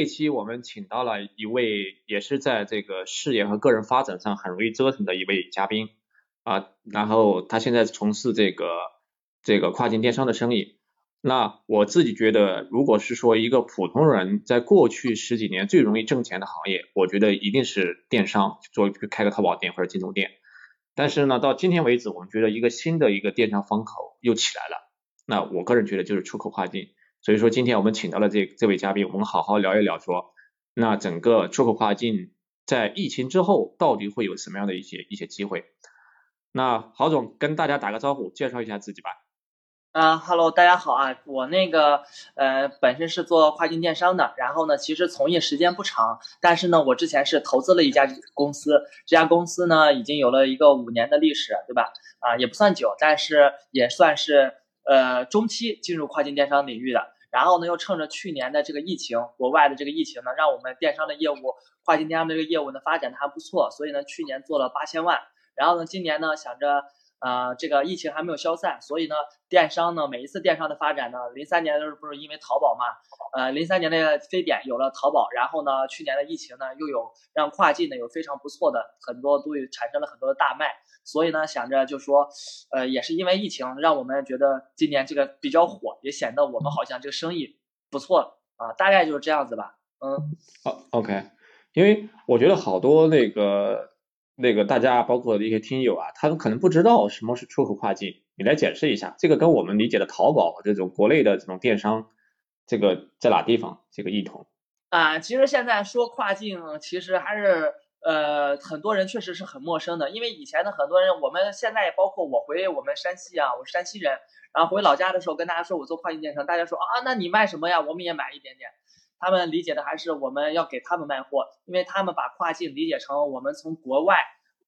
这期我们请到了一位也是在这个事业和个人发展上很容易折腾的一位嘉宾啊，然后他现在从事这个这个跨境电商的生意。那我自己觉得，如果是说一个普通人在过去十几年最容易挣钱的行业，我觉得一定是电商，做开个淘宝店或者京东店。但是呢，到今天为止，我们觉得一个新的一个电商风口又起来了。那我个人觉得就是出口跨境。所以说今天我们请到了这这位嘉宾，我们好好聊一聊，说那整个出口跨境在疫情之后到底会有什么样的一些一些机会？那郝总跟大家打个招呼，介绍一下自己吧。啊哈喽，大家好啊，我那个呃本身是做跨境电商的，然后呢其实从业时间不长，但是呢我之前是投资了一家公司，这家公司呢已经有了一个五年的历史，对吧？啊也不算久，但是也算是呃中期进入跨境电商领域的。然后呢又趁着去年的这个疫情，国外的这个疫情呢，让我们电商的业务跨境电商的这个业务呢发展的还不错，所以呢去年做了八千万，然后呢今年呢想着。啊，这个疫情还没有消散，所以呢，电商呢，每一次电商的发展呢，零三年的时候不是因为淘宝嘛，呃，零三年的非典有了淘宝，然后呢，去年的疫情呢，又有让跨境呢有非常不错的很多都产生了很多的大卖，所以呢，想着就说，呃，也是因为疫情，让我们觉得今年这个比较火，也显得我们好像这个生意不错啊，大概就是这样子吧，嗯，好，OK，因为我觉得好多那个。那个大家包括一些听友啊，他们可能不知道什么是出口跨境，你来解释一下，这个跟我们理解的淘宝这种国内的这种电商，这个在哪地方这个异同？啊，其实现在说跨境，其实还是呃很多人确实是很陌生的，因为以前的很多人，我们现在包括我回我们山西啊，我是山西人，然后回老家的时候跟大家说我做跨境电商，大家说啊，那你卖什么呀？我们也买一点点。他们理解的还是我们要给他们卖货，因为他们把跨境理解成我们从国外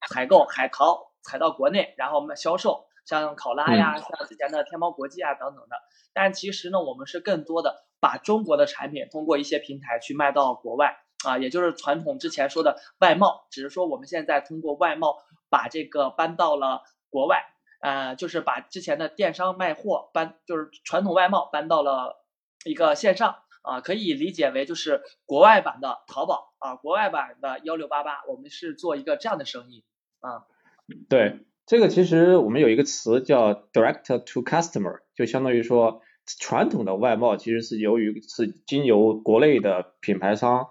采购海淘采到国内，然后卖销售，像考拉呀，像之前的天猫国际啊等等的。但其实呢，我们是更多的把中国的产品通过一些平台去卖到国外啊，也就是传统之前说的外贸，只是说我们现在通过外贸把这个搬到了国外，呃，就是把之前的电商卖货搬，就是传统外贸搬到了一个线上。啊，可以理解为就是国外版的淘宝啊，国外版的幺六八八，我们是做一个这样的生意啊。对，这个其实我们有一个词叫 direct to customer，就相当于说传统的外贸其实是由于是经由国内的品牌商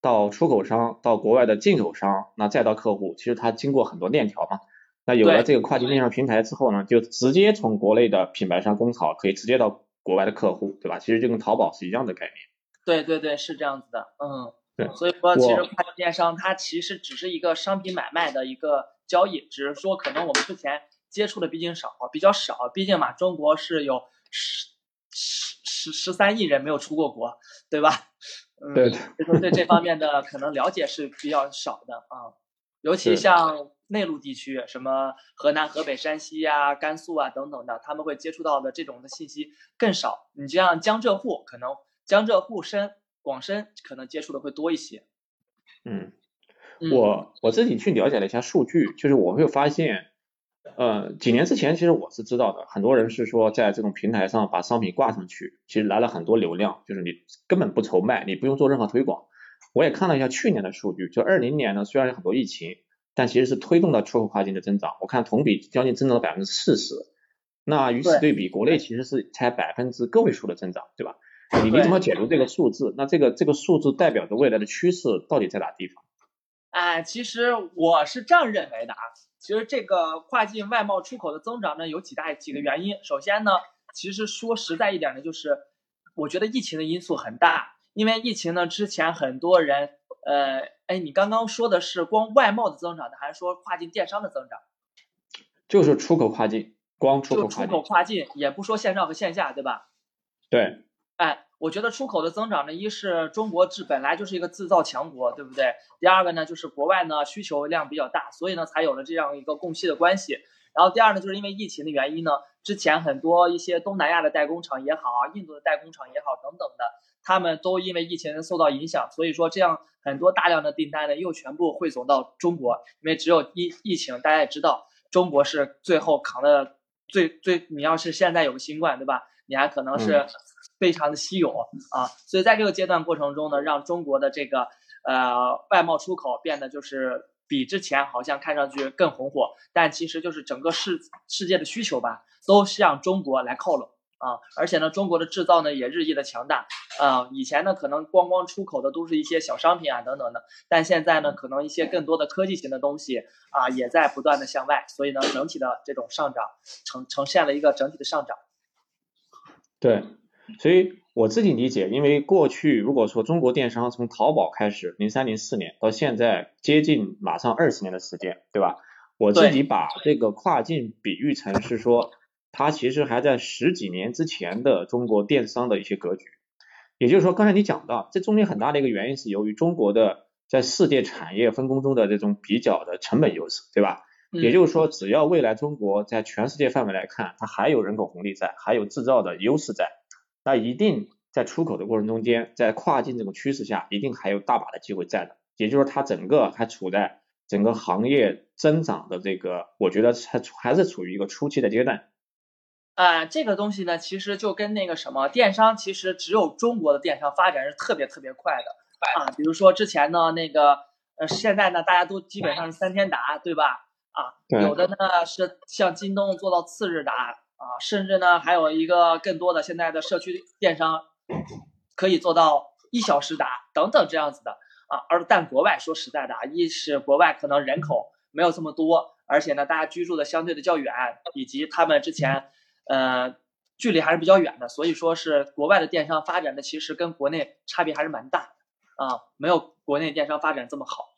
到出口商到国外的进口商，那再到客户，其实它经过很多链条嘛。那有了这个跨境电商平台之后呢，就直接从国内的品牌商工厂可以直接到。国外的客户，对吧？其实就跟淘宝是一样的概念。对对对，是这样子的，嗯。对。所以说，其实跨境电商它其实只是一个商品买卖的一个交易，只是说可能我们之前接触的毕竟少，比较少。毕竟嘛，中国是有十十十十三亿人没有出过国，对吧？嗯。对。所以说，对这方面的可能了解是比较少的啊，尤其像。内陆地区，什么河南、河北、山西呀、甘肃啊等等的，他们会接触到的这种的信息更少。你这样江浙沪可能江浙沪深、广深可能接触的会多一些。嗯，我我自己去了解了一下数据，就是我会发现，呃，几年之前其实我是知道的，很多人是说在这种平台上把商品挂上去，其实来了很多流量，就是你根本不愁卖，你不用做任何推广。我也看了一下去年的数据，就二零年呢，虽然有很多疫情。但其实是推动了出口跨境的增长，我看同比将近增长了百分之四十。那与此对比，国内其实是才百分之个位数的增长，对吧？你你怎么解读这个数字？那这个这个数字代表着未来的趋势到底在哪地方？哎，其实我是这样认为的啊。其实这个跨境外贸出口的增长呢，有几大几个原因。首先呢，其实说实在一点呢，就是我觉得疫情的因素很大，因为疫情呢之前很多人。呃，哎，你刚刚说的是光外贸的增长呢，还是说跨境电商的增长？就是出口跨境，光出口跨境。出口跨境也不说线上和线下，对吧？对。哎，我觉得出口的增长呢，一是中国制本来就是一个制造强国，对不对？第二个呢，就是国外呢需求量比较大，所以呢才有了这样一个供需的关系。然后第二呢，就是因为疫情的原因呢，之前很多一些东南亚的代工厂也好，印度的代工厂也好，等等的。他们都因为疫情受到影响，所以说这样很多大量的订单呢又全部汇总到中国，因为只有疫疫情，大家也知道，中国是最后扛的最最。你要是现在有个新冠，对吧？你还可能是非常的稀有啊。所以在这个阶段过程中呢，让中国的这个呃外贸出口变得就是比之前好像看上去更红火，但其实就是整个世世界的需求吧，都向中国来靠拢。啊，而且呢，中国的制造呢也日益的强大啊。以前呢，可能光光出口的都是一些小商品啊等等的，但现在呢，可能一些更多的科技型的东西啊也在不断的向外，所以呢，整体的这种上涨呈呈现了一个整体的上涨。对，所以我自己理解，因为过去如果说中国电商从淘宝开始，零三零四年到现在接近马上二十年的时间，对吧？我自己把这个跨境比喻成是说。它其实还在十几年之前的中国电商的一些格局，也就是说，刚才你讲到，这中间很大的一个原因是由于中国的在世界产业分工中的这种比较的成本优势，对吧？也就是说，只要未来中国在全世界范围来看，它还有人口红利在，还有制造的优势在，那一定在出口的过程中间，在跨境这种趋势下，一定还有大把的机会在的。也就是说，它整个还处在整个行业增长的这个，我觉得还还是处于一个初期的阶段。啊，这个东西呢，其实就跟那个什么电商，其实只有中国的电商发展是特别特别快的啊。比如说之前呢，那个呃，现在呢，大家都基本上是三天达，对吧？啊，有的呢是像京东做到次日达啊，甚至呢还有一个更多的现在的社区电商可以做到一小时达等等这样子的啊。而但国外说实在的啊，一是国外可能人口没有这么多，而且呢大家居住的相对的较远，以及他们之前。呃，距离还是比较远的，所以说是国外的电商发展的其实跟国内差别还是蛮大啊，没有国内电商发展这么好。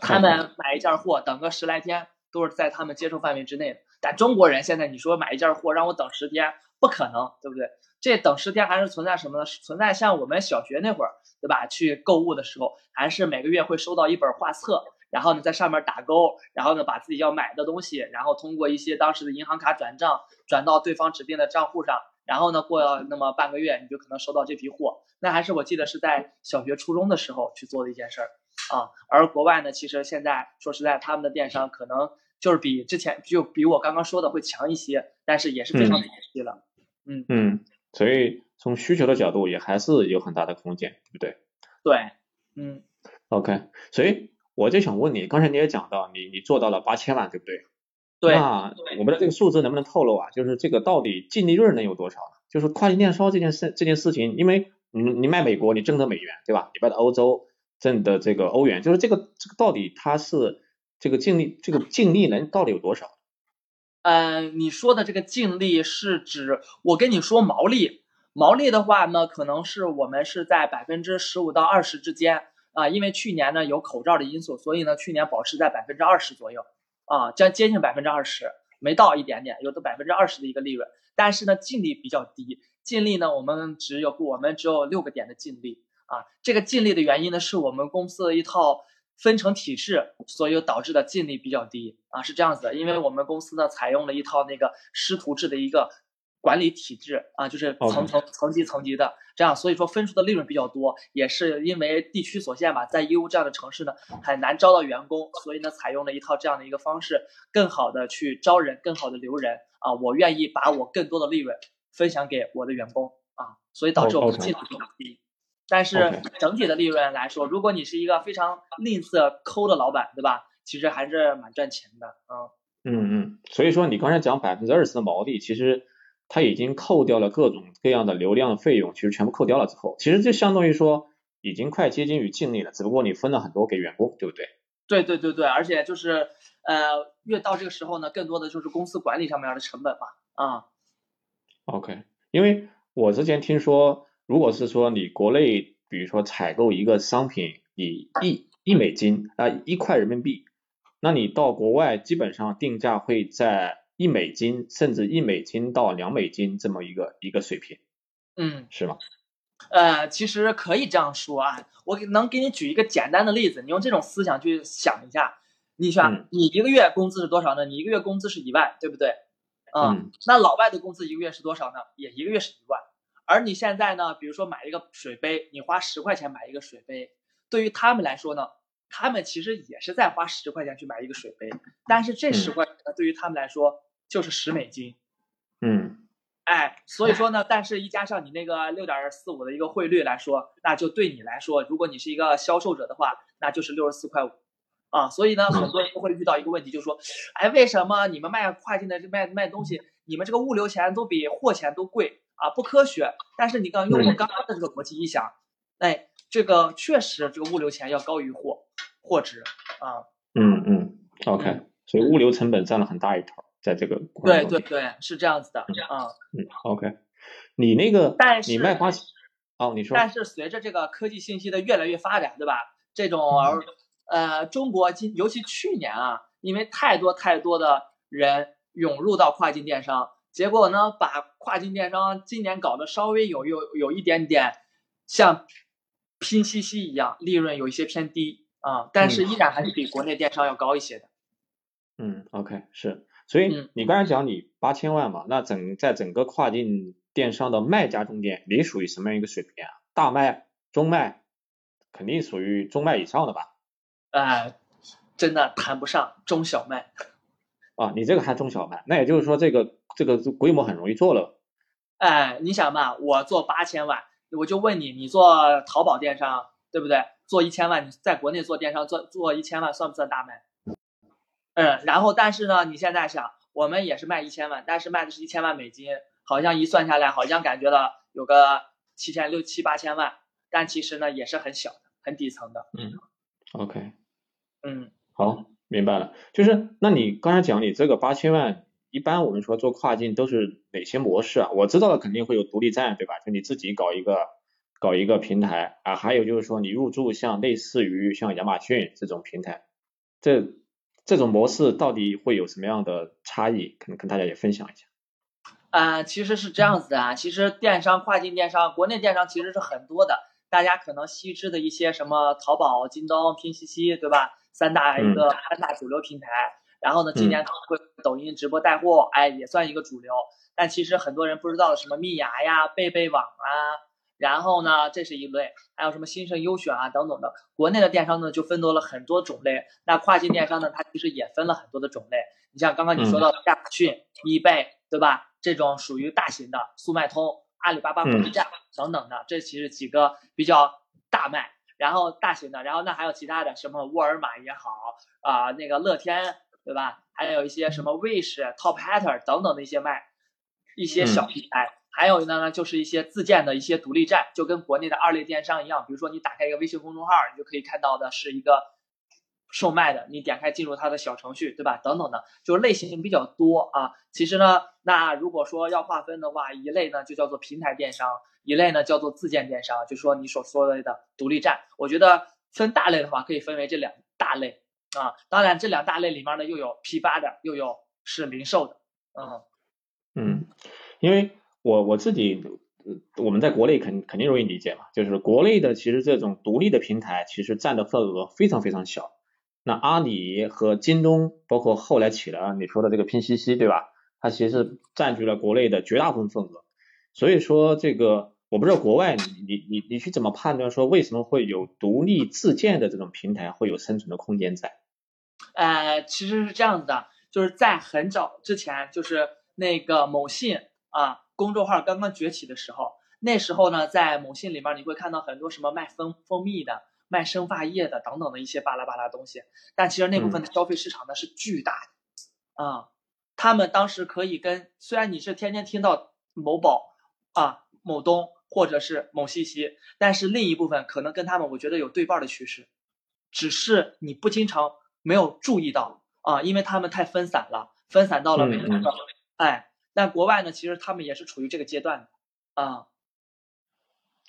他们买一件货等个十来天都是在他们接受范围之内的，但中国人现在你说买一件货让我等十天，不可能，对不对？这等十天还是存在什么呢？存在像我们小学那会儿，对吧？去购物的时候，还是每个月会收到一本画册。然后呢，在上面打勾，然后呢，把自己要买的东西，然后通过一些当时的银行卡转账，转到对方指定的账户上，然后呢，过了那么半个月，你就可能收到这批货。那还是我记得是在小学、初中的时候去做的一件事儿啊。而国外呢，其实现在说实在，他们的电商可能就是比之前就比我刚刚说的会强一些，但是也是非常可惜了。嗯嗯，所以从需求的角度也还是有很大的空间，对不对？对，嗯。OK，所以。我就想问你，刚才你也讲到，你你做到了八千万，对不对？对。那我们的这个数字能不能透露啊？就是这个到底净利润能有多少呢？就是跨境电商这件事这件事情，因为你你卖美国，你挣的美元，对吧？你卖的欧洲挣的这个欧元，就是这个这个到底它是这个净利这个净利能到底有多少？嗯，你说的这个净利是指我跟你说毛利，毛利的话呢，可能是我们是在百分之十五到二十之间。啊，因为去年呢有口罩的因素，所以呢去年保持在百分之二十左右，啊，将接近百分之二十，没到一点点，有的百分之二十的一个利润，但是呢净利比较低，净利呢我们只有我们只有六个点的净利，啊，这个净利的原因呢是我们公司的一套分成体制，所以导致的净利比较低，啊，是这样子的，因为我们公司呢采用了一套那个师徒制的一个。管理体制啊，就是层层层级层级的这样，所以说分数的利润比较多，也是因为地区所限吧，在义乌这样的城市呢，很难招到员工，所以呢，采用了一套这样的一个方式，更好的去招人，更好的留人啊。我愿意把我更多的利润分享给我的员工啊，所以导致我们进度比较低。但是整体的利润来说，如果你是一个非常吝啬抠的老板，对吧？其实还是蛮赚钱的啊。嗯嗯，所以说你刚才讲百分之二十的毛利，其实。他已经扣掉了各种各样的流量费用，其实全部扣掉了之后，其实就相当于说已经快接近于净利了，只不过你分了很多给员工，对不对？对对对对，而且就是呃，越到这个时候呢，更多的就是公司管理上面的成本嘛，啊。OK，因为我之前听说，如果是说你国内，比如说采购一个商品你一一美金啊一块人民币，那你到国外基本上定价会在。一美金甚至一美金到两美金这么一个一个水平，嗯，是吗？呃，其实可以这样说啊，我能给你举一个简单的例子，你用这种思想去想一下，你想你一个月工资是多少呢？你一个月工资是一万，对不对？嗯，那老外的工资一个月是多少呢？也一个月是一万，而你现在呢，比如说买一个水杯，你花十块钱买一个水杯，对于他们来说呢，他们其实也是在花十块钱去买一个水杯，但是这十块钱对于他们来说。就是十美金，嗯哎，所以说呢，但是一加上你那个六点四五的一个汇率来说，那就对你来说，如果你是一个销售者的话，那就是六十四块五啊。所以呢，很多人都会遇到一个问题，就是说，哎，为什么你们卖跨境的卖卖东西，你们这个物流钱都比货钱都贵啊？不科学。但是你刚用我刚刚的这个逻辑一想，哎，这个确实这个物流钱要高于货货值啊。嗯嗯，OK。所以物流成本占了很大一头，在这个对对对，是这样子的啊。嗯，OK，你那个，但是你卖花哦，你说，但是随着这个科技信息的越来越发展，对吧？这种呃，中国今尤其去年啊，因为太多太多的人涌入到跨境电商，结果呢，把跨境电商今年搞得稍微有有有一点点像拼夕夕一样，利润有一些偏低啊，但是依然还是比国内电商要高一些的。嗯，OK，是，所以你刚才讲你八千万嘛，那整在整个跨境电商的卖家中间，你属于什么样一个水平啊？大卖、中卖，肯定属于中卖以上的吧？呃，真的谈不上中小卖。啊，你这个还中小卖，那也就是说这个这个规模很容易做了。哎，你想嘛，我做八千万，我就问你，你做淘宝电商，对不对？做一千万，你在国内做电商做做一千万，算不算大卖？嗯，然后但是呢，你现在想，我们也是卖一千万，但是卖的是一千万美金，好像一算下来，好像感觉到有个七千六七八千万，但其实呢也是很小的，很底层的。嗯，OK，嗯，好，明白了。就是那你刚才讲你这个八千万，一般我们说做跨境都是哪些模式啊？我知道的肯定会有独立站，对吧？就你自己搞一个搞一个平台啊，还有就是说你入驻像类似于像亚马逊这种平台，这。这种模式到底会有什么样的差异？可能跟大家也分享一下。啊，其实是这样子的啊，其实电商、跨境电商，国内电商其实是很多的，大家可能悉知的一些什么淘宝、京东、拼夕夕，对吧？三大一个三大主流平台。然后呢，今年可能会抖音直播带货，哎，也算一个主流。但其实很多人不知道什么蜜芽呀、贝贝网啊。然后呢，这是一类，还有什么新盛优选啊等等的。国内的电商呢，就分多了很多种类。那跨境电商呢，它其实也分了很多的种类。你像刚刚你说到亚马逊、eBay，对吧？这种属于大型的，速卖通、阿里巴巴国际站等等的，这其实几个比较大卖，然后大型的。然后那还有其他的，什么沃尔玛也好啊，那个乐天，对吧？还有一些什么 Wish、Top Hatter 等等的一些卖一些小平台。还有呢，就是一些自建的一些独立站，就跟国内的二类电商一样。比如说，你打开一个微信公众号，你就可以看到的是一个售卖的，你点开进入它的小程序，对吧？等等的，就是类型比较多啊。其实呢，那如果说要划分的话，一类呢就叫做平台电商，一类呢叫做自建电商，就说你所说的独立站。我觉得分大类的话，可以分为这两大类啊。当然，这两大类里面呢，又有批发的，又有是零售的。嗯嗯，因为。我我自己，我们在国内肯肯定容易理解嘛，就是国内的其实这种独立的平台，其实占的份额非常非常小。那阿里和京东，包括后来起了你说的这个拼夕夕，对吧？它其实占据了国内的绝大部分份额。所以说这个，我不知道国外你你你你去怎么判断说为什么会有独立自建的这种平台会有生存的空间在？呃，其实是这样子的，就是在很早之前，就是那个某信啊。公众号刚刚崛起的时候，那时候呢，在某信里面你会看到很多什么卖蜂蜂蜜的、卖生发液的等等的一些巴拉巴拉东西。但其实那部分的消费市场呢是巨大的啊。他们当时可以跟虽然你是天天听到某宝啊、某东或者是某西西，但是另一部分可能跟他们我觉得有对半的趋势，只是你不经常没有注意到啊，因为他们太分散了，分散到了每个哎。但国外呢，其实他们也是处于这个阶段的啊，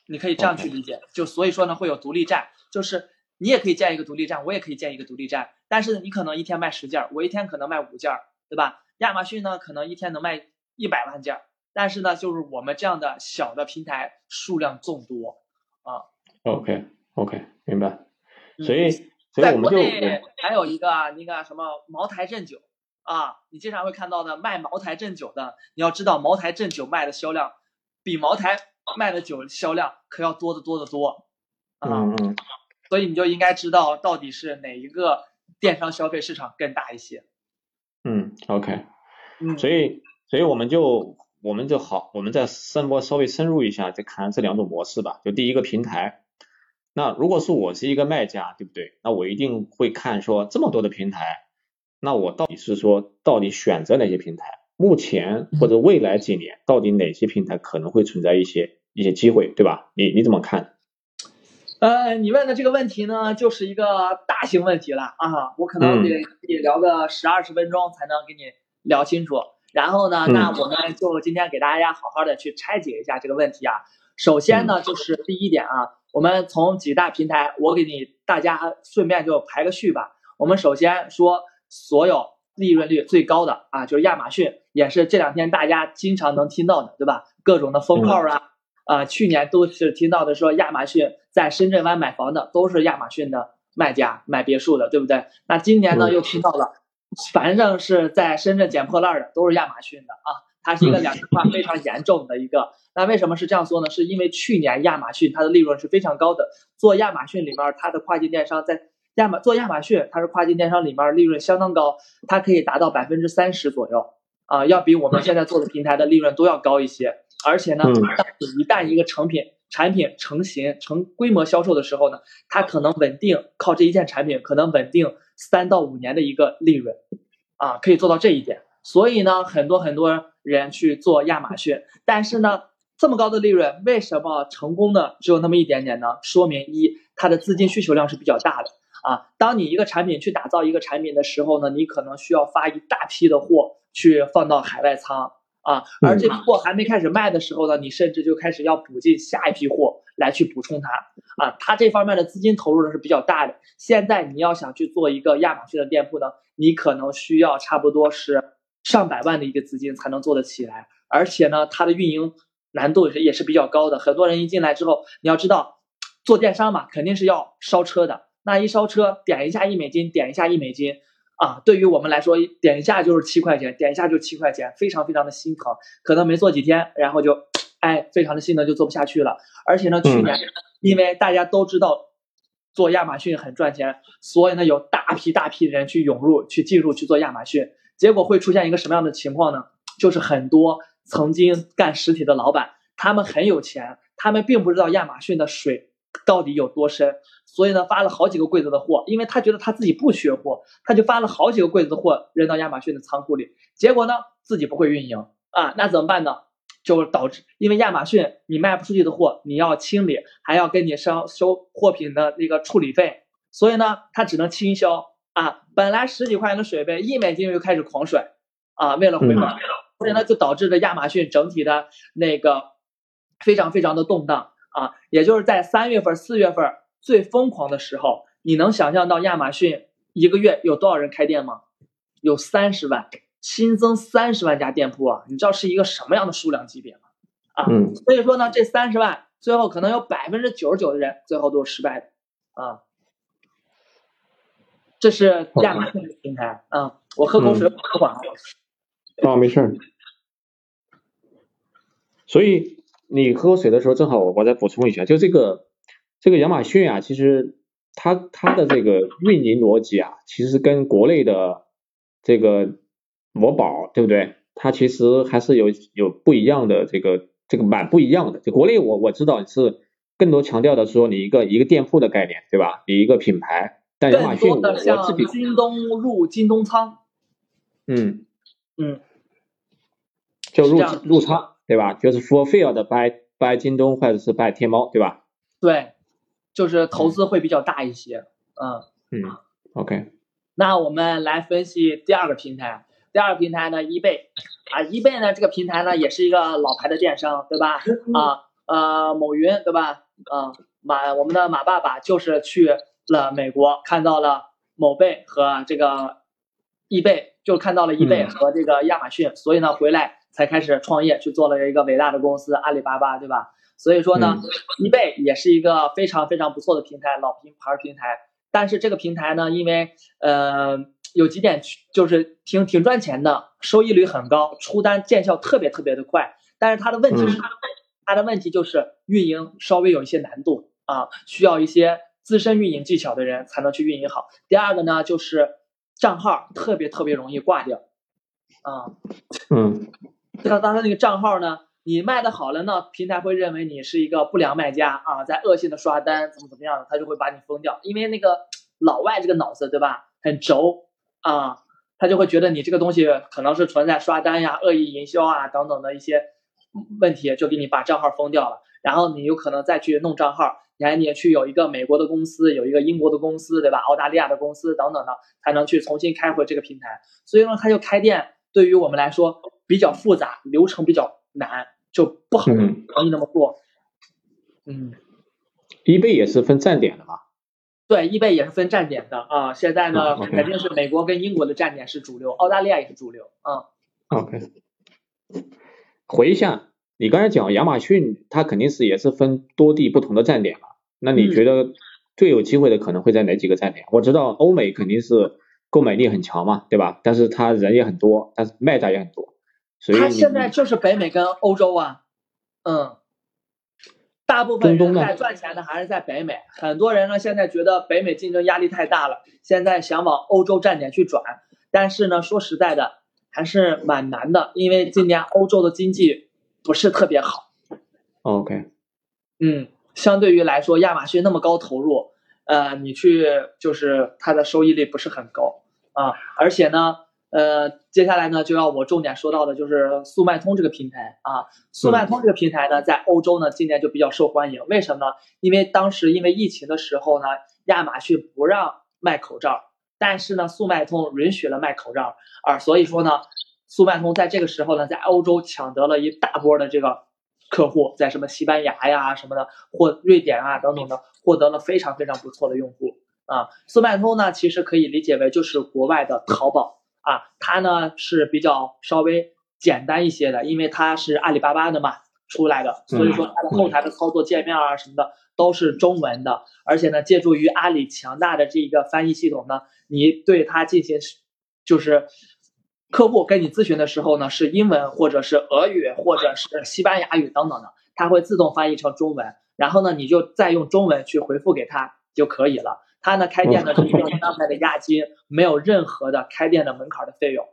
你可以这样去理解，就所以说呢，会有独立站，就是你也可以建一个独立站，我也可以建一个独立站，但是你可能一天卖十件，我一天可能卖五件，对吧？亚马逊呢，可能一天能卖一百万件，但是呢，就是我们这样的小的平台数量众多啊。OK OK，明白。所以所以我们就还有一个那个什么茅台镇酒。啊，你经常会看到的卖茅台镇酒的，你要知道茅台镇酒卖的销量，比茅台卖的酒销量可要多得多得多，啊，所以你就应该知道到底是哪一个电商消费市场更大一些。嗯，OK，嗯，所以所以我们就我们就好，我们再深播稍微深入一下，再看这两种模式吧。就第一个平台，那如果是我是一个卖家，对不对？那我一定会看说这么多的平台，那我到底是说到底选择哪些平台？目前或者未来几年，到底哪些平台可能会存在一些一些机会，对吧？你你怎么看？呃，你问的这个问题呢，就是一个大型问题了啊，我可能得得聊个十二十分钟才能给你聊清楚。然后呢，那我们就今天给大家好好的去拆解一下这个问题啊。首先呢，就是第一点啊，我们从几大平台，我给你大家顺便就排个序吧。我们首先说所有利润率最高的啊，就是亚马逊，也是这两天大家经常能听到的，对吧？各种的封号啊。啊，去年都是听到的说亚马逊在深圳湾买房的都是亚马逊的卖家买别墅的，对不对？那今年呢又听到了，反正是在深圳捡破烂的都是亚马逊的啊，它是一个两极化非常严重的一个。那为什么是这样说呢？是因为去年亚马逊它的利润是非常高的，做亚马逊里面它的跨境电商在亚马做亚马逊它是跨境电商里面利润相当高，它可以达到百分之三十左右啊，要比我们现在做的平台的利润都要高一些。而且呢，当你一旦一个成品产品成型成规模销售的时候呢，它可能稳定靠这一件产品可能稳定三到五年的一个利润，啊，可以做到这一点。所以呢，很多很多人去做亚马逊，但是呢，这么高的利润为什么成功的只有那么一点点呢？说明一，它的资金需求量是比较大的啊。当你一个产品去打造一个产品的时候呢，你可能需要发一大批的货去放到海外仓。啊，而这批货还没开始卖的时候呢，你甚至就开始要补进下一批货来去补充它。啊，它这方面的资金投入呢是比较大的。现在你要想去做一个亚马逊的店铺呢，你可能需要差不多是上百万的一个资金才能做得起来。而且呢，它的运营难度也是也是比较高的。很多人一进来之后，你要知道，做电商嘛，肯定是要烧车的。那一烧车，点一下一美金，点一下一美金。啊，对于我们来说，点一下就是七块钱，点一下就七块钱，非常非常的心疼。可能没做几天，然后就，哎，非常的心疼，就做不下去了。而且呢，去年因为大家都知道做亚马逊很赚钱，所以呢，有大批大批的人去涌入、去进入去做亚马逊。结果会出现一个什么样的情况呢？就是很多曾经干实体的老板，他们很有钱，他们并不知道亚马逊的水。到底有多深？所以呢，发了好几个柜子的货，因为他觉得他自己不缺货，他就发了好几个柜子的货扔到亚马逊的仓库里。结果呢，自己不会运营啊，那怎么办呢？就导致，因为亚马逊你卖不出去的货，你要清理，还要跟你收收货品的那个处理费，所以呢，他只能倾销啊。本来十几块钱的水费，一美金就开始狂甩啊，为了回本，所以呢，就导致了亚马逊整体的那个非常非常的动荡。啊，也就是在三月份、四月份最疯狂的时候，你能想象到亚马逊一个月有多少人开店吗？有三十万，新增三十万家店铺啊！你知道是一个什么样的数量级别吗？啊，所以说呢，这三十万最后可能有百分之九十九的人最后都是失败的啊。这是亚马逊的平台啊，我喝口水，喝完了。啊，没事。所以。你喝水的时候，正好我我再补充一下，就这个这个亚马逊啊，其实它它的这个运营逻辑啊，其实跟国内的这个某宝对不对？它其实还是有有不一样的这个这个蛮不一样的。就国内我我知道是更多强调的说你一个一个店铺的概念对吧？你一个品牌，但亚马逊我自己京东入京东仓，嗯嗯，就入入仓。对吧？就是 fulfill 的 by by 京东或者是 by 天猫，对吧？对，就是投资会比较大一些。嗯嗯，OK。那我们来分析第二个平台。第二个平台呢，eBay 啊，eBay 呢这个平台呢也是一个老牌的电商，对吧？啊呃，某云对吧？啊马我们的马爸爸就是去了美国，看到了某贝和这个 eBay，就看到了 eBay 和这个亚马逊，所以呢回来。才开始创业，去做了一个伟大的公司阿里巴巴，对吧？所以说呢，eBay 也是一个非常非常不错的平台，老品牌平台。但是这个平台呢，因为呃有几点就是挺挺赚钱的，收益率很高，出单见效特别特别的快。但是它的问题是，它的问题就是运营稍微有一些难度啊，需要一些资深运营技巧的人才能去运营好。第二个呢，就是账号特别特别容易挂掉，啊，嗯。那当他那个账号呢，你卖的好了呢，平台会认为你是一个不良卖家啊，在恶性的刷单，怎么怎么样的，他就会把你封掉。因为那个老外这个脑子对吧，很轴啊，他就会觉得你这个东西可能是存在刷单呀、恶意营销啊等等的一些问题，就给你把账号封掉了。然后你有可能再去弄账号，你还得去有一个美国的公司，有一个英国的公司，对吧？澳大利亚的公司等等的，才能去重新开回这个平台。所以呢，它就开店对于我们来说比较复杂，流程比较难，就不好嗯容易那么做。嗯，eBay 也是分站点的嘛？对，eBay 也是分站点的啊。现在呢，肯定是美国跟英国的站点是主流，澳大利亚也是主流啊。OK，回一下，你刚才讲亚马逊，它肯定是也是分多地不同的站点嘛？那你嗯觉得最有机会的可能会在哪几个站点？我知道欧美肯定是购买力很强嘛，对吧？但是它人也很多，但是卖家也很多，所以它你现在就是北美跟欧洲啊，嗯，大部分人在赚钱的还是在北美，很多人呢现在觉得北美竞争压力太大了，现在想往欧洲站点去转，但是呢，说实在的，还是蛮难的，因为今年欧洲的经济不是特别好，OK，嗯，相对于来说，亚马逊那么高投入，呃，你去就是它的收益率不是很高啊，而且呢，呃，接下来呢就要我重点说到的就是速卖通这个平台啊，速卖通这个平台呢，在欧洲呢今年就比较受欢迎，为什么呢？因为当时因为疫情的时候呢，亚马逊不让卖口罩，但是呢，速卖通允许了卖口罩，啊，所以说呢，速卖通在这个时候呢，在欧洲抢得了一大波的这个客户，在什么西班牙呀什么的，或瑞典啊等等的，获得了非常非常不错的用户啊。速卖通呢，其实可以理解为就是国外的淘宝啊，它呢是比较稍微简单一些的，因为它是阿里巴巴的嘛出来的，所以说它的后台的操作界面啊什么的都是中文的，而且呢，借助于阿里强大的这一个翻译系统呢，你对它进行就是客户跟你咨询的时候呢，是英文或者是俄语或者是西班牙语等等的，它会自动翻译成中文，然后呢，你就再用中文去回复给他就可以了。他呢开店呢是没有三百的押金，没有任何的开店的门槛的费用，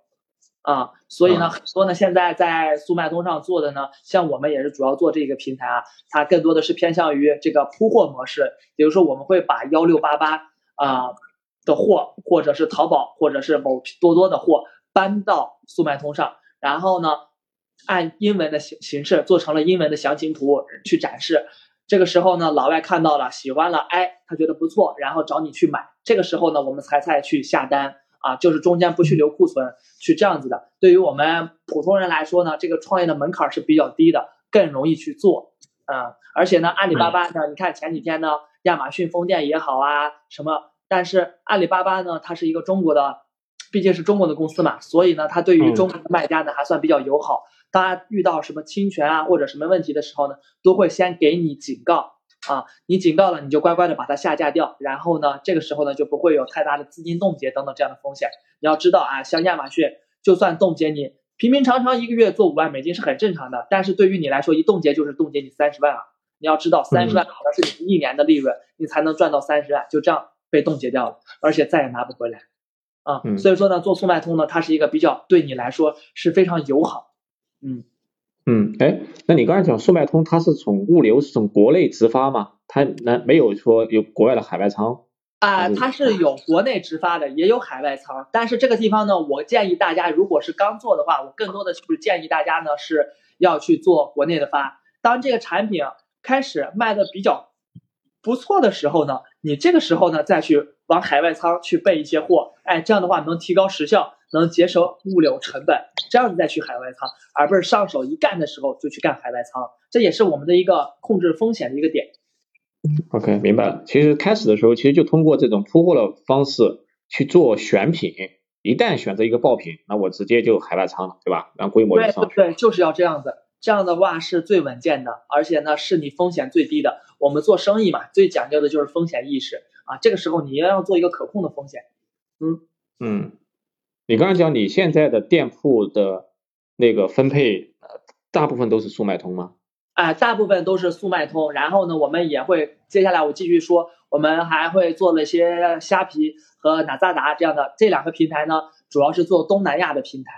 啊，所以呢，很多呢现在在速卖通上做的呢，像我们也是主要做这个平台啊，它更多的是偏向于这个铺货模式，比如说我们会把幺六八八啊的货，或者是淘宝或者是某多多的货搬到速卖通上，然后呢，按英文的形形式做成了英文的详情图去展示。这个时候呢，老外看到了，喜欢了，哎，他觉得不错，然后找你去买。这个时候呢，我们才再去下单啊，就是中间不去留库存，去这样子的。对于我们普通人来说呢，这个创业的门槛是比较低的，更容易去做。嗯，而且呢，阿里巴巴呢，你看前几天呢，亚马逊封店也好啊，什么，但是阿里巴巴呢，它是一个中国的，毕竟是中国的公司嘛，所以呢，它对于中国的卖家呢还算比较友好。大家遇到什么侵权啊或者什么问题的时候呢，都会先给你警告啊，你警告了，你就乖乖的把它下架掉，然后呢，这个时候呢就不会有太大的资金冻结等等这样的风险。你要知道啊，像亚马逊就算冻结你，平平常常一个月做五万美金是很正常的，但是对于你来说，一冻结就是冻结你三十万啊。你要知道，三十万可能是你一年的利润，你才能赚到三十万，就这样被冻结掉了，而且再也拿不回来啊。嗯所以说呢，做速卖通呢，它是一个比较对你来说是非常友好。嗯，嗯，哎，那你刚才讲速卖通，它是从物流是从国内直发吗？它那没有说有国外的海外仓？啊、它是有国内直发的，也有海外仓，但是这个地方呢，我建议大家，如果是刚做的话，我更多的就是建议大家呢是要去做国内的发。当这个产品开始卖的比较不错的时候呢，你这个时候呢再去往海外仓去备一些货，哎，这样的话能提高时效，能节省物流成本，这样你再去海外仓，而不是上手一干的时候就去干海外仓，这也是我们的一个控制风险的一个点。OK，明白了。其实开始的时候，其实就通过这种铺货的方式去做选品，一旦选择一个爆品，那我直接就海外仓了，对吧？然后规模就对上去。对，就是要这样子，这样的话是最稳健的，而且呢是你风险最低的。我们做生意嘛，最讲究的就是风险意识啊。这个时候你要做一个可控的风险。嗯嗯，你刚才讲你现在的店铺的那个分配，呃大部分都是速卖通吗？啊，大部分都是速卖通，然后呢，我们也会接下来我继续说，我们还会做了一些虾皮和哪吒达这样的这两个平台呢，主要是做东南亚的平台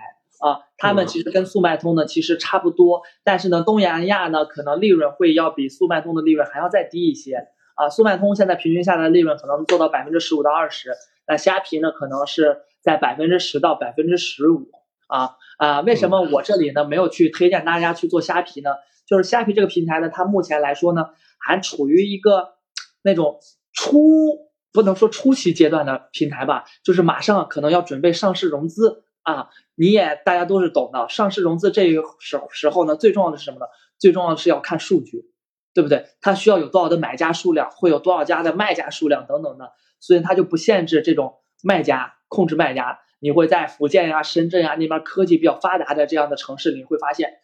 啊，他们其实跟速卖通呢其实差不多，但是呢，东南亚呢可能利润会要比速卖通的利润还要再低一些啊。速卖通现在平均下来的利润可能做到百分之十五到二十，那虾皮呢可能是在百分之十到百分之十五啊啊。为什么我这里呢没有去推荐大家去做虾皮呢？就是虾皮这个平台呢，它目前来说呢还处于一个那种初不能说初期阶段的平台吧，就是马上可能要准备上市融资。啊，你也大家都是懂的，上市融资这个时时候呢，最重要的是什么呢？最重要的是要看数据，对不对？它需要有多少的买家数量，会有多少家的卖家数量等等的，所以它就不限制这种卖家控制卖家。你会在福建呀、深圳呀那边科技比较发达的这样的城市你，会发现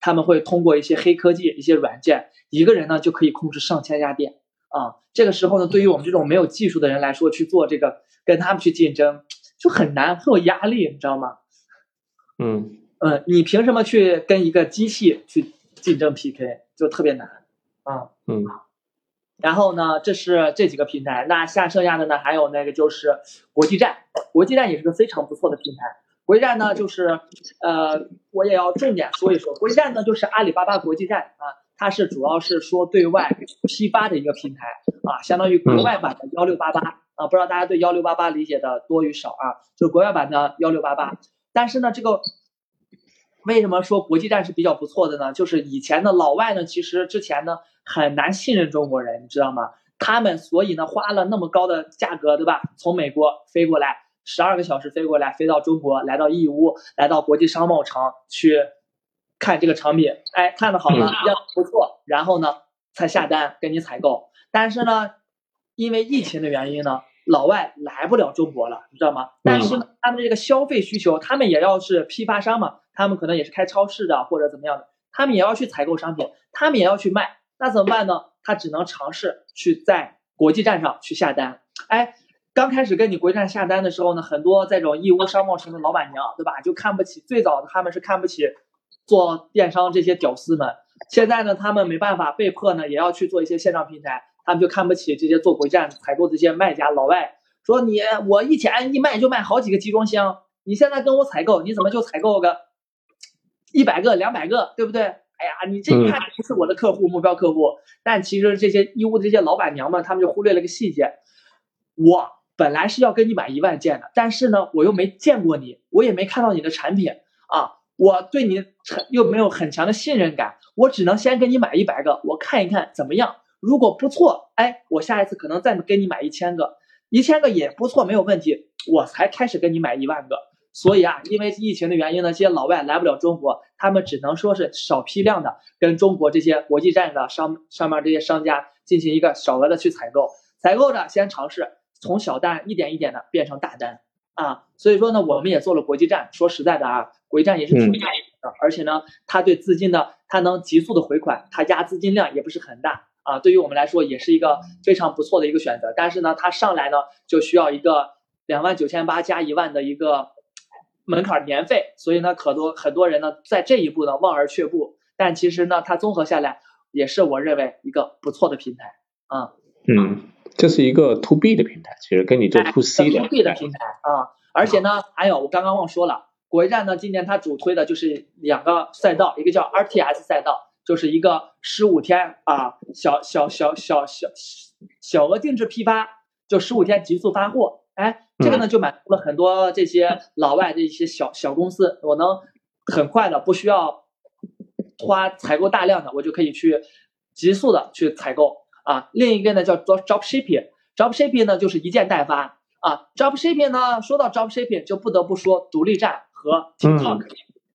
他们会通过一些黑科技、一些软件，一个人呢就可以控制上千家店啊。这个时候呢，对于我们这种没有技术的人来说，去做这个跟他们去竞争。就很难，很有压力，你知道吗？嗯嗯，你凭什么去跟一个机器去竞争 PK？就特别难啊。嗯。然后呢，这是这几个平台，那下剩下的呢，还有那个就是国际站，国际站也是个非常不错的平台。国际站呢，就是呃，我也要重点说一说，国际站呢就是阿里巴巴国际站啊，它是主要是说对外批发的一个平台啊，相当于国外版的幺六八八。啊，不知道大家对幺六八八理解的多与少啊？就是国外版的幺六八八，但是呢，这个为什么说国际站是比较不错的呢？就是以前的老外呢，其实之前呢很难信任中国人，你知道吗？他们所以呢花了那么高的价格，对吧？从美国飞过来，十二个小时飞过来，飞到中国，来到义乌，来到国际商贸城去看这个产品，哎，看的好了，要不错，然后呢才下单跟你采购，但是呢。因为疫情的原因呢，老外来不了中国了，你知道吗？但是呢，他们这个消费需求，他们也要是批发商嘛，他们可能也是开超市的或者怎么样的，他们也要去采购商品，他们也要去卖，那怎么办呢？他只能尝试去在国际站上去下单。哎，刚开始跟你国际站下单的时候呢，很多这种义乌商贸城的老板娘，对吧？就看不起，最早的他们是看不起做电商这些屌丝们，现在呢，他们没办法，被迫呢也要去做一些线上平台。他们就看不起这些做国际站采购的这些卖家老外，说你我以前一卖就卖好几个集装箱，你现在跟我采购，你怎么就采购个一百个、两百个，对不对？哎呀，你这一看不是我的客户目标客户。但其实这些义乌的这些老板娘们，他们就忽略了个细节，我本来是要跟你买一万件的，但是呢，我又没见过你，我也没看到你的产品啊，我对你又没有很强的信任感，我只能先跟你买一百个，我看一看怎么样。如果不错，哎，我下一次可能再跟你买一千个，一千个也不错，没有问题，我才开始跟你买一万个。所以啊，因为疫情的原因呢，这些老外来不了中国，他们只能说是少批量的跟中国这些国际站的商上面这些商家进行一个小额的去采购，采购着先尝试从小单一点一点的变成大单啊。所以说呢，我们也做了国际站，说实在的啊，国际站也是挺大的，而且呢，它对资金呢它能急速的回款，它压资金量也不是很大。啊，对于我们来说也是一个非常不错的一个选择，但是呢，它上来呢就需要一个两万九千八加一万的一个门槛年费，所以呢，可多很多人呢在这一步呢望而却步。但其实呢，它综合下来也是我认为一个不错的平台啊。嗯，这是一个 to B 的平台，其实跟你做 to C 的 to B 的平台啊。而且呢，还有我刚刚忘说了，国际站呢今年它主推的就是两个赛道，一个叫 RTS 赛道。就是一个十五天啊，小小小小小小额定制批发，就十五天急速发货。哎，这个呢就满足了很多这些老外的一些小小公司，我能很快的，不需要花采购大量的，我就可以去急速的去采购啊。另一个呢叫做 drop shipping，drop shipping 呢就是一件代发啊。drop shipping 呢，说到 drop shipping 就不得不说独立站和 TikTok。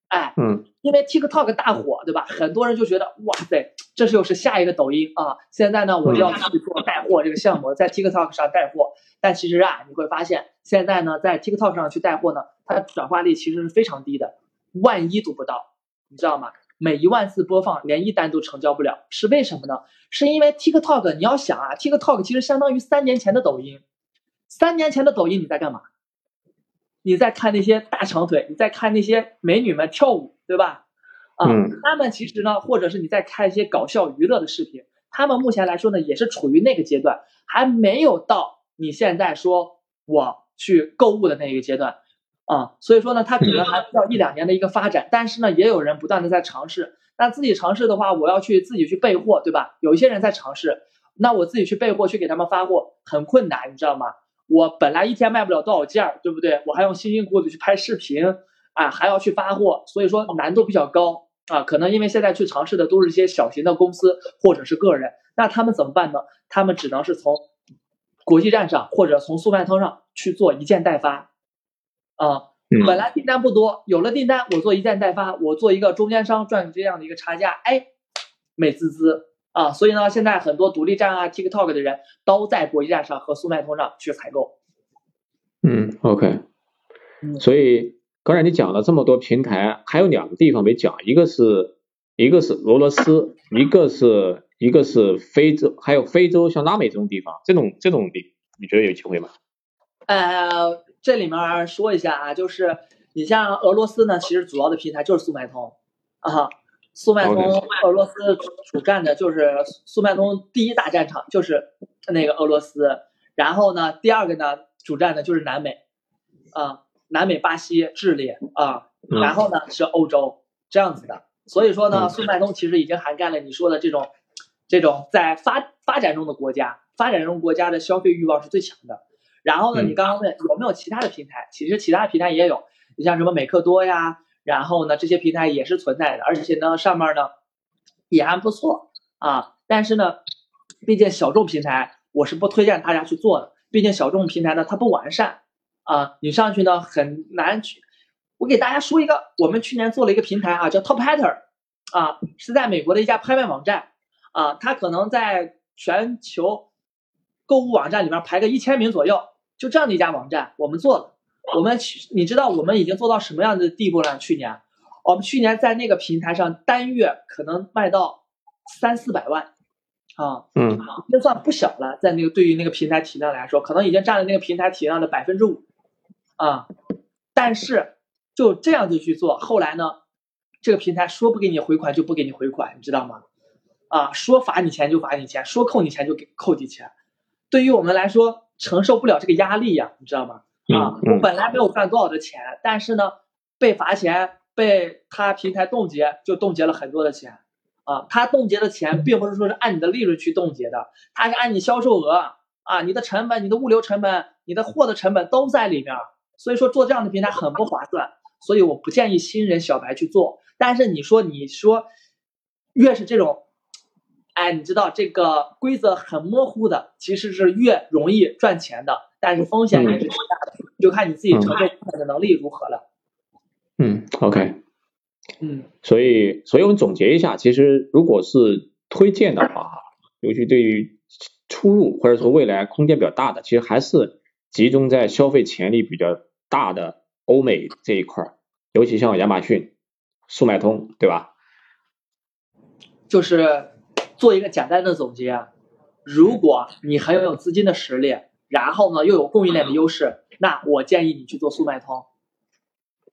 哎，嗯，因为 TikTok 大火，对吧？很多人就觉得，哇塞，这是又是下一个抖音啊！现在呢，我就要去做带货这个项目，在 TikTok 上带货。但其实啊，你会发现，现在呢，在 TikTok 上去带货呢，它的转化率其实是非常低的，万一都不到，你知道吗？每一万次播放，连一单都成交不了，是为什么呢？是因为 TikTok，你要想啊，TikTok 其实相当于三年前的抖音，三年前的抖音你在干嘛？你在看那些大长腿，你在看那些美女们跳舞，对吧？啊，他们其实呢，或者是你在看一些搞笑娱乐的视频，他们目前来说呢，也是处于那个阶段，还没有到你现在说我去购物的那一个阶段。啊，所以说呢，它可能还需要一两年的一个发展，但是呢，也有人不断的在尝试。那自己尝试的话，我要去自己去备货，对吧？有一些人在尝试，那我自己去备货去给他们发货很困难，你知道吗？我本来一天卖不了多少件儿，对不对？我还用辛辛苦苦的去拍视频啊，还要去发货，所以说难度比较高啊。可能因为现在去尝试的都是一些小型的公司或者是个人，那他们怎么办呢？他们只能是从国际站上或者从速卖通上去做一件代发啊。本来订单不多，有了订单，我做一件代发，我做一个中间商赚这样的一个差价，哎，美滋滋啊！所以呢，现在很多独立站啊、TikTok 的人都在国际站上和速卖通上去采购。嗯，OK。所以刚才你讲了这么多平台，还有两个地方没讲，一个是一个是俄罗斯，一个是一个是非洲，还有非洲像拉美这种地方，这种这种你你觉得有机会吗？呃。这里面说一下啊，就是你像俄罗斯呢，其实主要的平台就是速卖通啊，速卖通俄罗斯主战的就是速卖通第一大战场就是那个俄罗斯，然后呢，第二个呢主战的就是南美啊，南美巴西、智利啊，然后呢是欧洲这样子的，所以说呢，速卖通其实已经涵盖了你说的这种这种在发发展中的国家，发展中国家的消费欲望是最强的。然后呢，你刚刚问有没有其他的平台？其实其他平台也有，你像什么美克多呀，然后呢这些平台也是存在的，而且呢上面呢也还不错啊。但是呢，毕竟小众平台我是不推荐大家去做的，毕竟小众平台呢它不完善啊，你上去呢很难去。我给大家说一个，我们去年做了一个平台啊，叫 Top Hatter 啊，是在美国的一家拍卖网站啊，它可能在全球。购物网站里面排个一千名左右，就这样的一家网站，我们做的，我们去，你知道我们已经做到什么样的地步了？去年，我们去年在那个平台上单月可能卖到三四百万，啊，嗯，这算不小了，在那个对于那个平台体量来说，可能已经占了那个平台体量的百分之五，啊，但是就这样就去做，后来呢，这个平台说不给你回款就不给你回款，你知道吗？啊，说罚你钱就罚你钱，说扣你钱就给扣你钱。对于我们来说，承受不了这个压力呀，你知道吗？啊，我本来没有赚多少的钱，但是呢，被罚钱，被他平台冻结，就冻结了很多的钱。啊，他冻结的钱并不是说是按你的利润去冻结的，他是按你销售额啊，你的成本、你的物流成本、你的货的成本都在里面。所以说做这样的平台很不划算，所以我不建议新人小白去做。但是你说，你说，越是这种。哎，你知道这个规则很模糊的，其实是越容易赚钱的，但是风险也是巨大的，就看你自己承受风险的能力如何了。嗯，OK，嗯，所以，所以我们总结一下，其实如果是推荐的话，尤其对于出入或者说未来空间比较大的，其实还是集中在消费潜力比较大的欧美这一块儿，尤其像亚马逊、速卖通，对吧？就是。做一个简单的总结，如果你很有资金的实力，然后呢又有供应链的优势，那我建议你去做速卖通。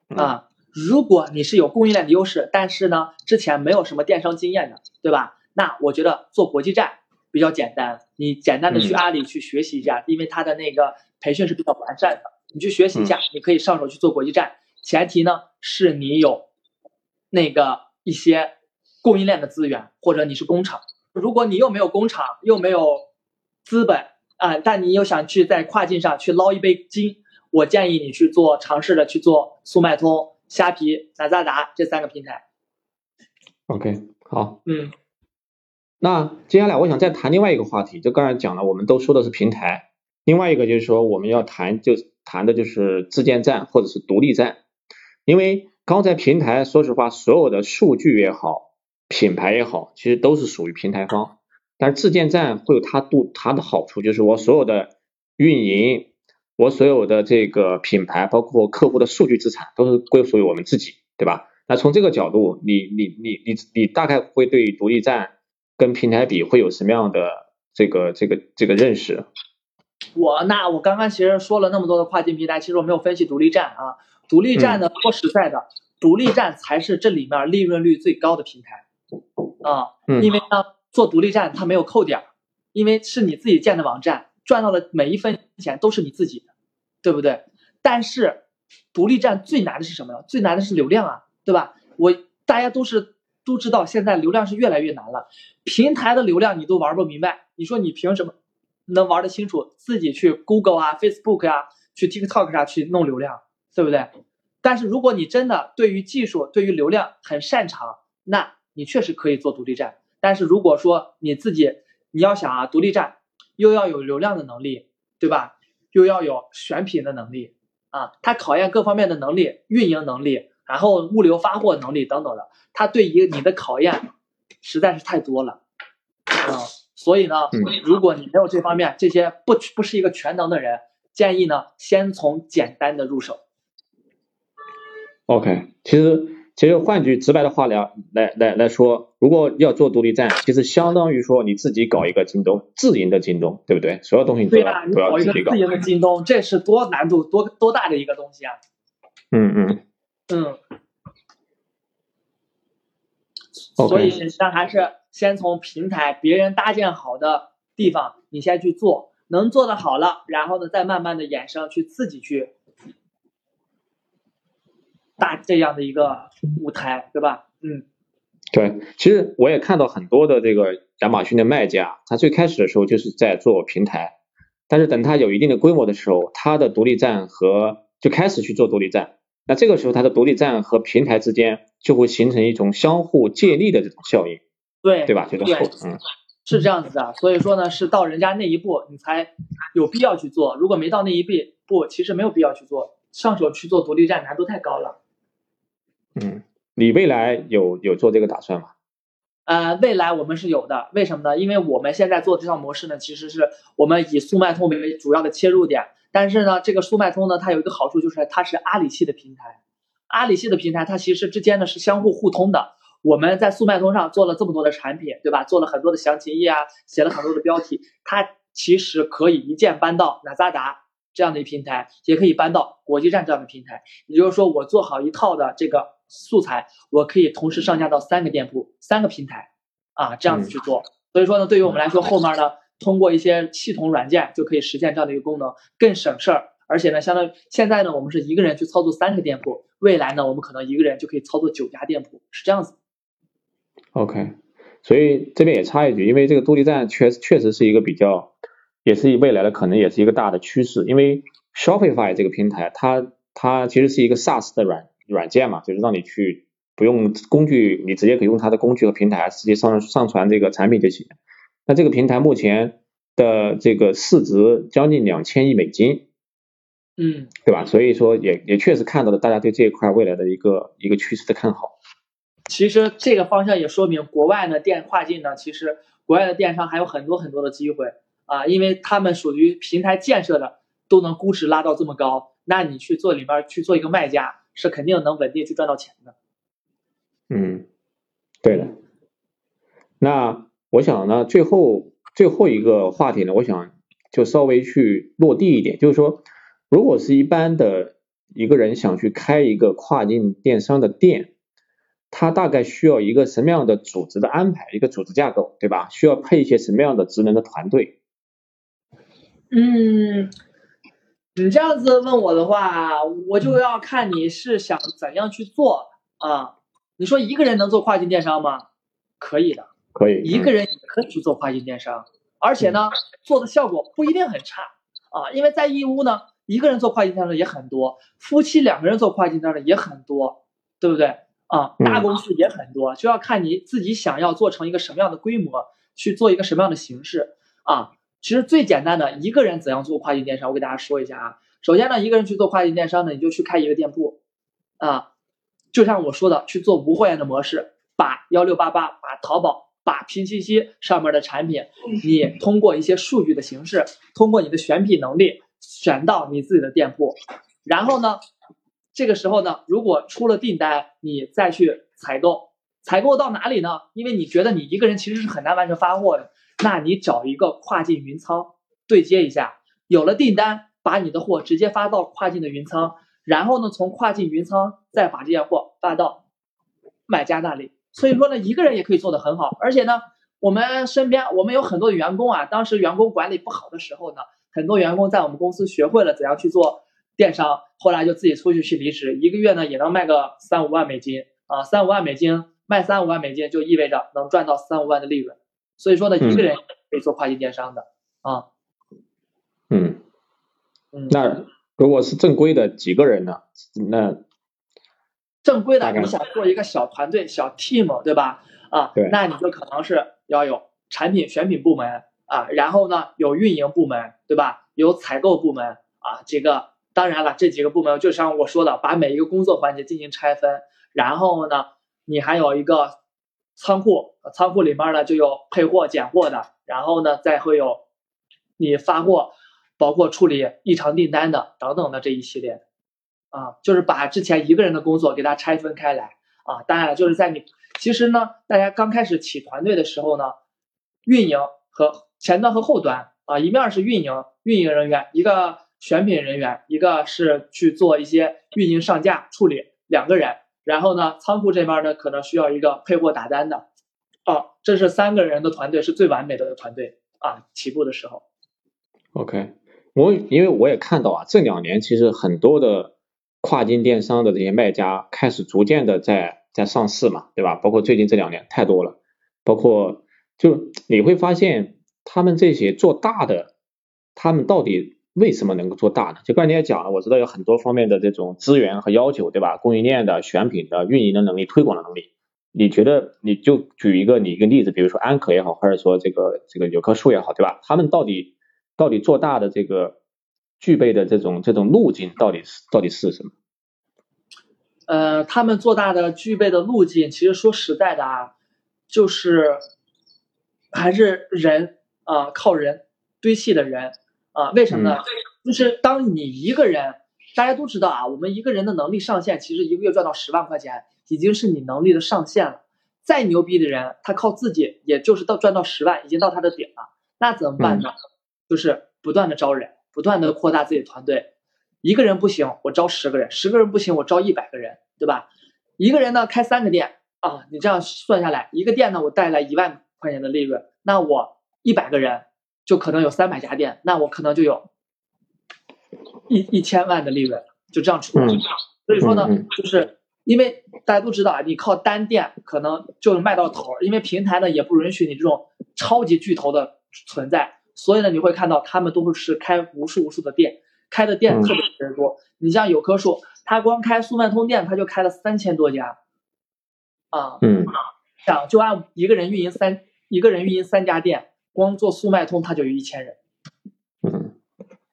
啊，如果你是有供应链的优势，但是呢之前没有什么电商经验的，对吧？那我觉得做国际站比较简单，你简单的去阿里去学习一下，因为它的那个培训是比较完善的，你去学习一下，你可以上手去做国际站。前提呢是你有那个一些供应链的资源，或者你是工厂。如果你又没有工厂，又没有资本啊，但你又想去在跨境上去捞一杯金，我建议你去做尝试的去做速卖通、虾皮、拉扎达这三个平台。OK，好，嗯，那接下来我想再谈另外一个话题，就刚才讲了，我们都说的是平台，另外一个就是说我们要谈，就谈的就是自建站或者是独立站，因为刚才平台，说实话，所有的数据也好。品牌也好，其实都是属于平台方，但是自建站会有它度它的好处，就是我所有的运营，我所有的这个品牌，包括客户的数据资产，都是归属于我们自己，对吧？那从这个角度，你你你你你大概会对独立站跟平台比会有什么样的这个这个这个认识？我那我刚刚其实说了那么多的跨境平台，其实我没有分析独立站啊，独立站呢说实在的，独立站才是这里面利润率最高的平台。啊，因为呢，做独立站它没有扣点，因为是你自己建的网站，赚到的每一分钱都是你自己的，对不对？但是独立站最难的是什么呢？最难的是流量啊，对吧？我大家都是都知道，现在流量是越来越难了。平台的流量你都玩不明白，你说你凭什么能玩得清楚？自己去 Google 啊、Facebook 啊、去 TikTok 上去弄流量，对不对？但是如果你真的对于技术、对于流量很擅长，那你确实可以做独立站。但是如果说你自己你要想啊，独立站又要有流量的能力，对吧？又要有选品的能力啊，它考验各方面的能力、运营能力，然后物流发货能力等等的，它对于你的考验实在是太多了啊。所以呢，如果你没有这方面这些不不是一个全能的人，建议呢先从简单的入手。OK，其实其实换句直白的话来来来来说，如果要做独立站，其实相当于说你自己搞一个京东，自营的京东，对不对？所有东西你都要都要自己搞。自营的京东，这是多难度多多大的一个东西啊！嗯嗯嗯。所以那还是先从平台别人搭建好的地方，你先去做，能做的好了，然后呢再慢慢的衍生去自己去。搭这样的一个舞台，对吧？嗯，对，其实我也看到很多的这个亚马逊的卖家，他最开始的时候就是在做平台，但是等他有一定的规模的时候，他的独立站和就开始去做独立站，那这个时候他的独立站和平台之间就会形成一种相互借力的这种效应，对，对吧？这个嗯，是这样子的，所以说呢，是到人家那一步你才有必要去做，如果没到那一步，不，其实没有必要去做，上手去做独立站难度太高了。嗯，你未来有有做这个打算吗？呃，未来我们是有的，为什么呢？因为我们现在做这套模式呢，其实是我们以速卖通为主要的切入点。但是呢，这个速卖通呢，它有一个好处就是它是阿里系的平台，阿里系的平台它其实之间呢是相互互通的。我们在速卖通上做了这么多的产品，对吧？做了很多的详情页啊，写了很多的标题，它其实可以一键搬到哪吒达这样的一平台，也可以搬到国际站这样的平台。也就是说，我做好一套的这个。素材我可以同时上架到三个店铺、三个平台啊，这样子去做。所以说呢，对于我们来说，后面呢，通过一些系统软件就可以实现这样的一个功能，更省事儿。而且呢，相当于现在呢，我们是一个人去操作三个店铺，未来呢，我们可能一个人就可以操作九家店铺，是这样子。OK，所以这边也插一句，因为这个独立站确确实是一个比较，也是未来的可能也是一个大的趋势。因为 Shopify 这个平台，它它其实是一个 SaaS 的软。软件嘛，就是让你去不用工具，你直接可以用它的工具和平台直接上上传这个产品就行。那这个平台目前的这个市值将近两千亿美金，嗯，对吧？所以说也也确实看到了大家对这一块未来的一个一个趋势的看好。其实这个方向也说明国外呢电跨境呢，其实国外的电商还有很多很多的机会啊，因为他们属于平台建设的，都能估值拉到这么高，那你去做里边去做一个卖家。是肯定能稳定去赚到钱的。嗯，对的。那我想呢，最后最后一个话题呢，我想就稍微去落地一点，就是说，如果是一般的一个人想去开一个跨境电商的店，他大概需要一个什么样的组织的安排，一个组织架构，对吧？需要配一些什么样的职能的团队？嗯。你这样子问我的话，我就要看你是想怎样去做啊？你说一个人能做跨境电商吗？可以的，可以，一个人也可以去做跨境电商，而且呢，做的效果不一定很差啊。因为在义乌呢，一个人做跨境电商的也很多，夫妻两个人做跨境电商的也很多，对不对啊？大公司也很多，就要看你自己想要做成一个什么样的规模，去做一个什么样的形式啊。其实最简单的一个人怎样做跨境电商，我给大家说一下啊。首先呢，一个人去做跨境电商呢，你就去开一个店铺啊，就像我说的，去做无货源的模式，把幺六八八、把淘宝、把拼夕夕上面的产品，你通过一些数据的形式，通过你的选品能力选到你自己的店铺，然后呢，这个时候呢，如果出了订单，你再去采购，采购到哪里呢？因为你觉得你一个人其实是很难完成发货的。那你找一个跨境云仓对接一下，有了订单，把你的货直接发到跨境的云仓，然后呢，从跨境云仓再把这件货发到买家那里。所以说呢，一个人也可以做得很好。而且呢，我们身边我们有很多的员工啊，当时员工管理不好的时候呢，很多员工在我们公司学会了怎样去做电商，后来就自己出去去离职，一个月呢也能卖个三五万美金啊，三五万美金卖三五万美金就意味着能赚到三五万的利润，所以说呢，一个人可以做跨境电商的啊。嗯，嗯，那如果是正规的几个人呢？那正规的你想做一个小团队、小 team，对吧？啊，对那你就可能是要有产品选品部门啊，然后呢有运营部门，对吧？有采购部门啊，这个当然了，这几个部门就像我说的，把每一个工作环节进行拆分，然后呢，你还有一个仓库，仓库里面呢就有配货、拣货的，然后呢再会有你发货，包括处理异常订单的等等的这一系列。啊，就是把之前一个人的工作给它拆分开来啊。当然了，就是在你其实呢，大家刚开始起团队的时候呢，运营和前端和后端啊，一面是运营运营人员，一个选品人员，一个是去做一些运营上架处理，两个人。然后呢，仓库这边呢，可能需要一个配货打单的。啊，这是三个人的团队是最完美的团队啊，起步的时候。OK，我因为我也看到啊，这两年其实很多的跨境电商的这些卖家开始逐渐的在在上市嘛，对吧？包括最近这两年太多了，包括就你会发现他们这些做大的，他们到底为什么能够做大呢？就刚才你也讲了，我知道有很多方面的这种资源和要求，对吧？供应链的、选品的、运营的能力、推广的能力。你觉得你就举一个你一个例子，比如说安可也好，或者说这个这个有棵树也好，对吧？他们到底到底做大的这个具备的这种这种路径到底是到底是什么？呃，他们做大的具备的路径，其实说实在的啊，就是还是人啊、靠人堆砌的人啊、为什么呢？就是当你一个人，大家都知道啊，我们一个人的能力上限，其实一个月赚到十万块钱，已经是你能力的上限了。再牛逼的人，他靠自己，也就是到赚到十万，已经到他的顶了。那怎么办呢？就是不断的招人，不断的扩大自己的团队。一个人不行，我招十个人；十个人不行，我招一百个人，对吧？一个人呢开三个店啊，你这样算下来，一个店呢我带来一万块钱的利润，那我一百个人就可能有三百家店，那我可能就有一一千万的利润，就这样出所以说呢就是因为大家都知道啊，你靠单店可能就能卖到头儿，因为平台呢也不允许你这种超级巨头的存在，所以呢你会看到他们都是开无数无数的店，开的店嗯。特别特别多。你像有棵树，他光开速卖通店他就开了三千多家，啊，嗯想就按一个人运营三一个人运营三家店，光做速卖通他就有一千人。嗯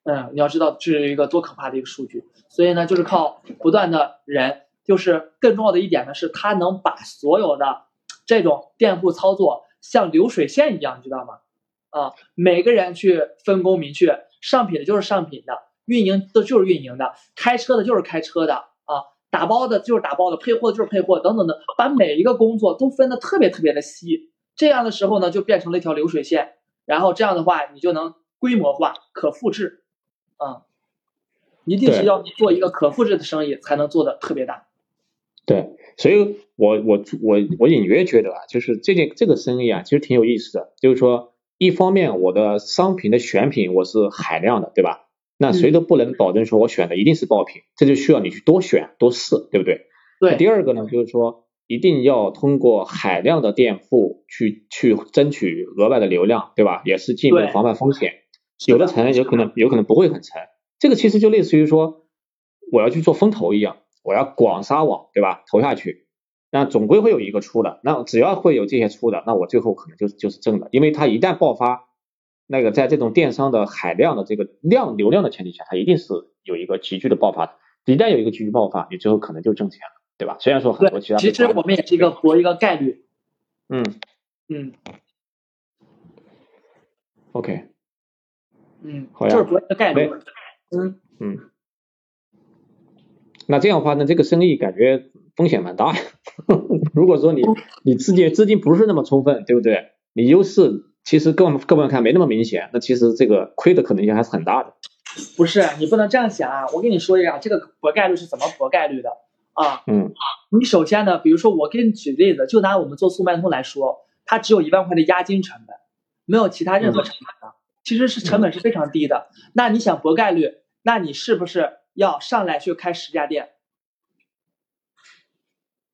嗯，你要知道这是一个多可怕的一个数据，所以呢，就是靠不断的人，就是更重要的一点呢，是他能把所有的这种店铺操作像流水线一样，你知道吗？啊，每个人去分工明确，上品的就是上品的，运营的就是运营的，开车的就是开车的啊，打包的就是打包的，配货的就是配货等等的，把每一个工作都分得特别特别的细，这样的时候呢，就变成了一条流水线，然后这样的话，你就能规模化、可复制。啊，一定是对要做一个可复制的生意，才能做的特别大。对，所以我我我我隐约觉得啊，就是这件这个生意啊，其实挺有意思的。就是说，一方面我的商品的选品我是海量的，对吧？那谁都不能保证说我选的一定是爆品，这就需要你去多选多试，对不对？对，第二个呢，就是说一定要通过海量的店铺去去争取额外的流量，对吧？也是进一步的防范风险。有的沉，有可能有可能不会很沉。这个其实就类似于说，我要去做风投一样，我要广撒网，对吧？投下去，那总归会有一个出的。那只要会有这些出的，那我最后可能就是就是挣的，因为它一旦爆发，那个在这种电商的海量的这个量流量的前提下，它一定是有一个急剧的爆发的。一旦有一个急剧爆发，你最后可能就挣钱了，对吧？虽然说很多其，他其实我们也是一个博一个概率。嗯嗯，OK，嗯，好呀就是博一个概率。嗯，嗯，那这样的话呢，这个生意感觉风险蛮大呀。如果说你你资金资金不是那么充分，对不对？你优势其实各各方面看没那么明显，那其实这个亏的可能性还是很大的。不是，你不能这样想啊！我跟你说一下，这个博概率是怎么博概率的啊？嗯你首先呢，比如说我给你举例子，就拿我们做速卖通来说，它只有一万块的押金成本，没有其他任何成本的，其实是成本是非常低的。那你想博概率，那你是不是要上来去开十家店？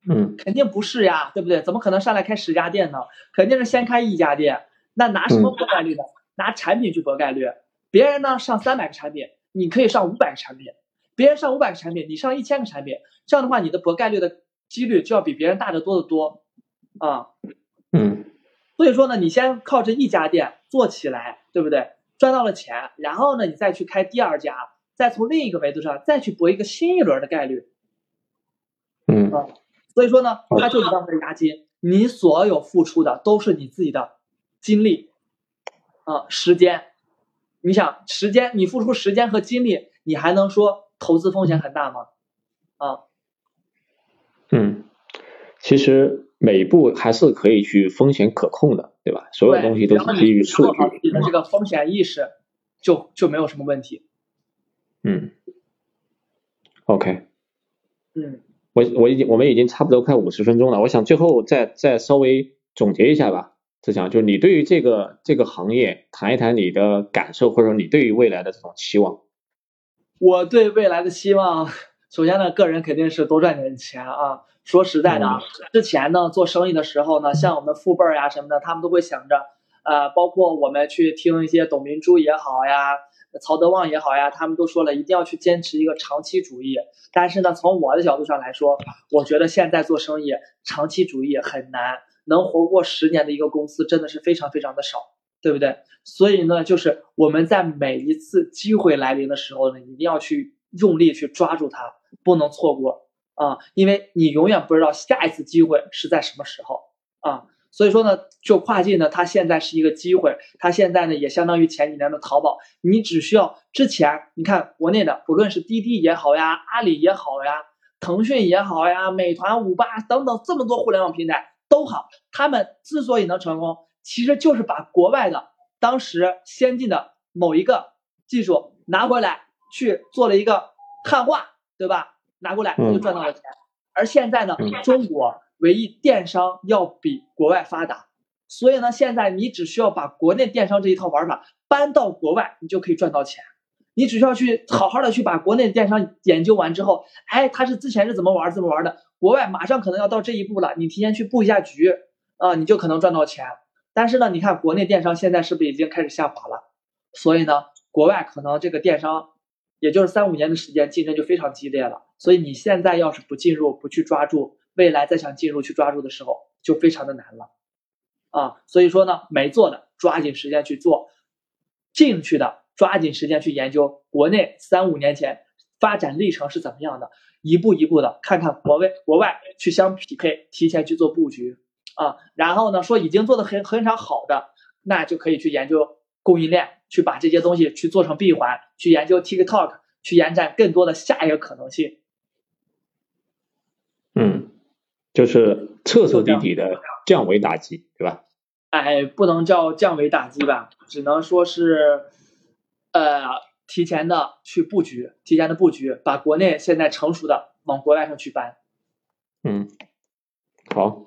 嗯肯定不是呀，对不对？怎么可能上来开十家店呢？肯定是先开一家店。那拿什么博概率呢？拿产品去博概率。别人呢上三百个产品，你可以上五百个产品；别人上五百个产品，你上一千个产品。这样的话，你的博概率的几率就要比别人大得多得多啊。嗯所以说呢，你先靠这一家店做起来，对不对？赚到了钱，然后呢，你再去开第二家，再从另一个维度上再去博一个新一轮的概率。嗯所以说呢，它就是当份押金，你所有付出的都是你自己的精力啊、时间。你想，时间你付出时间和精力，你还能说投资风险很大吗？啊，嗯，其实每一步还是可以去风险可控的，对吧？所有东西都是基于数据。你的这个风险意识，就就没有什么问题。嗯，OK，嗯。我我已经我们已经差不多快五十分钟了，我想最后再再稍微总结一下吧。志强，就是你对于这个这个行业谈一谈你的感受，或者说你对于未来的这种期望。我对未来的希望，首先呢，个人肯定是多赚点钱啊。说实在的啊，之前呢做生意的时候呢，像我们父辈儿呀什么的，他们都会想着，呃，包括我们去听一些董明珠也好呀，曹德旺也好呀，他们都说了，一定要去坚持一个长期主义。但是呢，从我的角度上来说，我觉得现在做生意长期主义很难，能活过十年的一个公司真的是非常非常的少，对不对？所以呢，就是我们在每一次机会来临的时候呢，一定要去用力去抓住它，不能错过啊，因为你永远不知道下一次机会是在什么时候啊。所以说呢，就跨境呢，它现在是一个机会，它现在呢也相当于前几年的淘宝，你只需要之前你看国内的，不论是滴滴也好呀，阿里也好呀，腾讯也好呀，美团、五八等等这么多互联网平台都好，他们之所以能成功，其实就是把国外的当时先进的某一个技术拿回来去做了一个汉化，对吧？拿过来他就赚到了钱。而现在呢，中国唯一电商要比国外发达，所以呢，现在你只需要把国内电商这一套玩法搬到国外，你就可以赚到钱。你只需要去好好的去把国内电商研究完之后，哎，他是之前是怎么玩怎么玩的，国外马上可能要到这一步了，你提前去布一下局啊、你就可能赚到钱。但是呢，你看国内电商现在是不是已经开始下滑了？所以呢，国外可能这个电商，也就是三五年的时间，竞争就非常激烈了。所以你现在要是不进入、不去抓住，未来再想进入去抓住的时候，就非常的难了。啊，所以说呢，没做的抓紧时间去做，进去的抓紧时间去研究国内三五年前发展历程是怎么样的，一步一步的看看国外国外去相匹配，提前去做布局啊。然后呢，说已经做的很很常好的，那就可以去研究供应链，去把这些东西去做成闭环，去研究 TikTok，去延展更多的下一个可能性。嗯，就是彻彻底底的降维打击，对吧？哎，不能叫降维打击吧，只能说是，呃，提前的去布局，提前的布局，把国内现在成熟的往国外上去搬。嗯，好，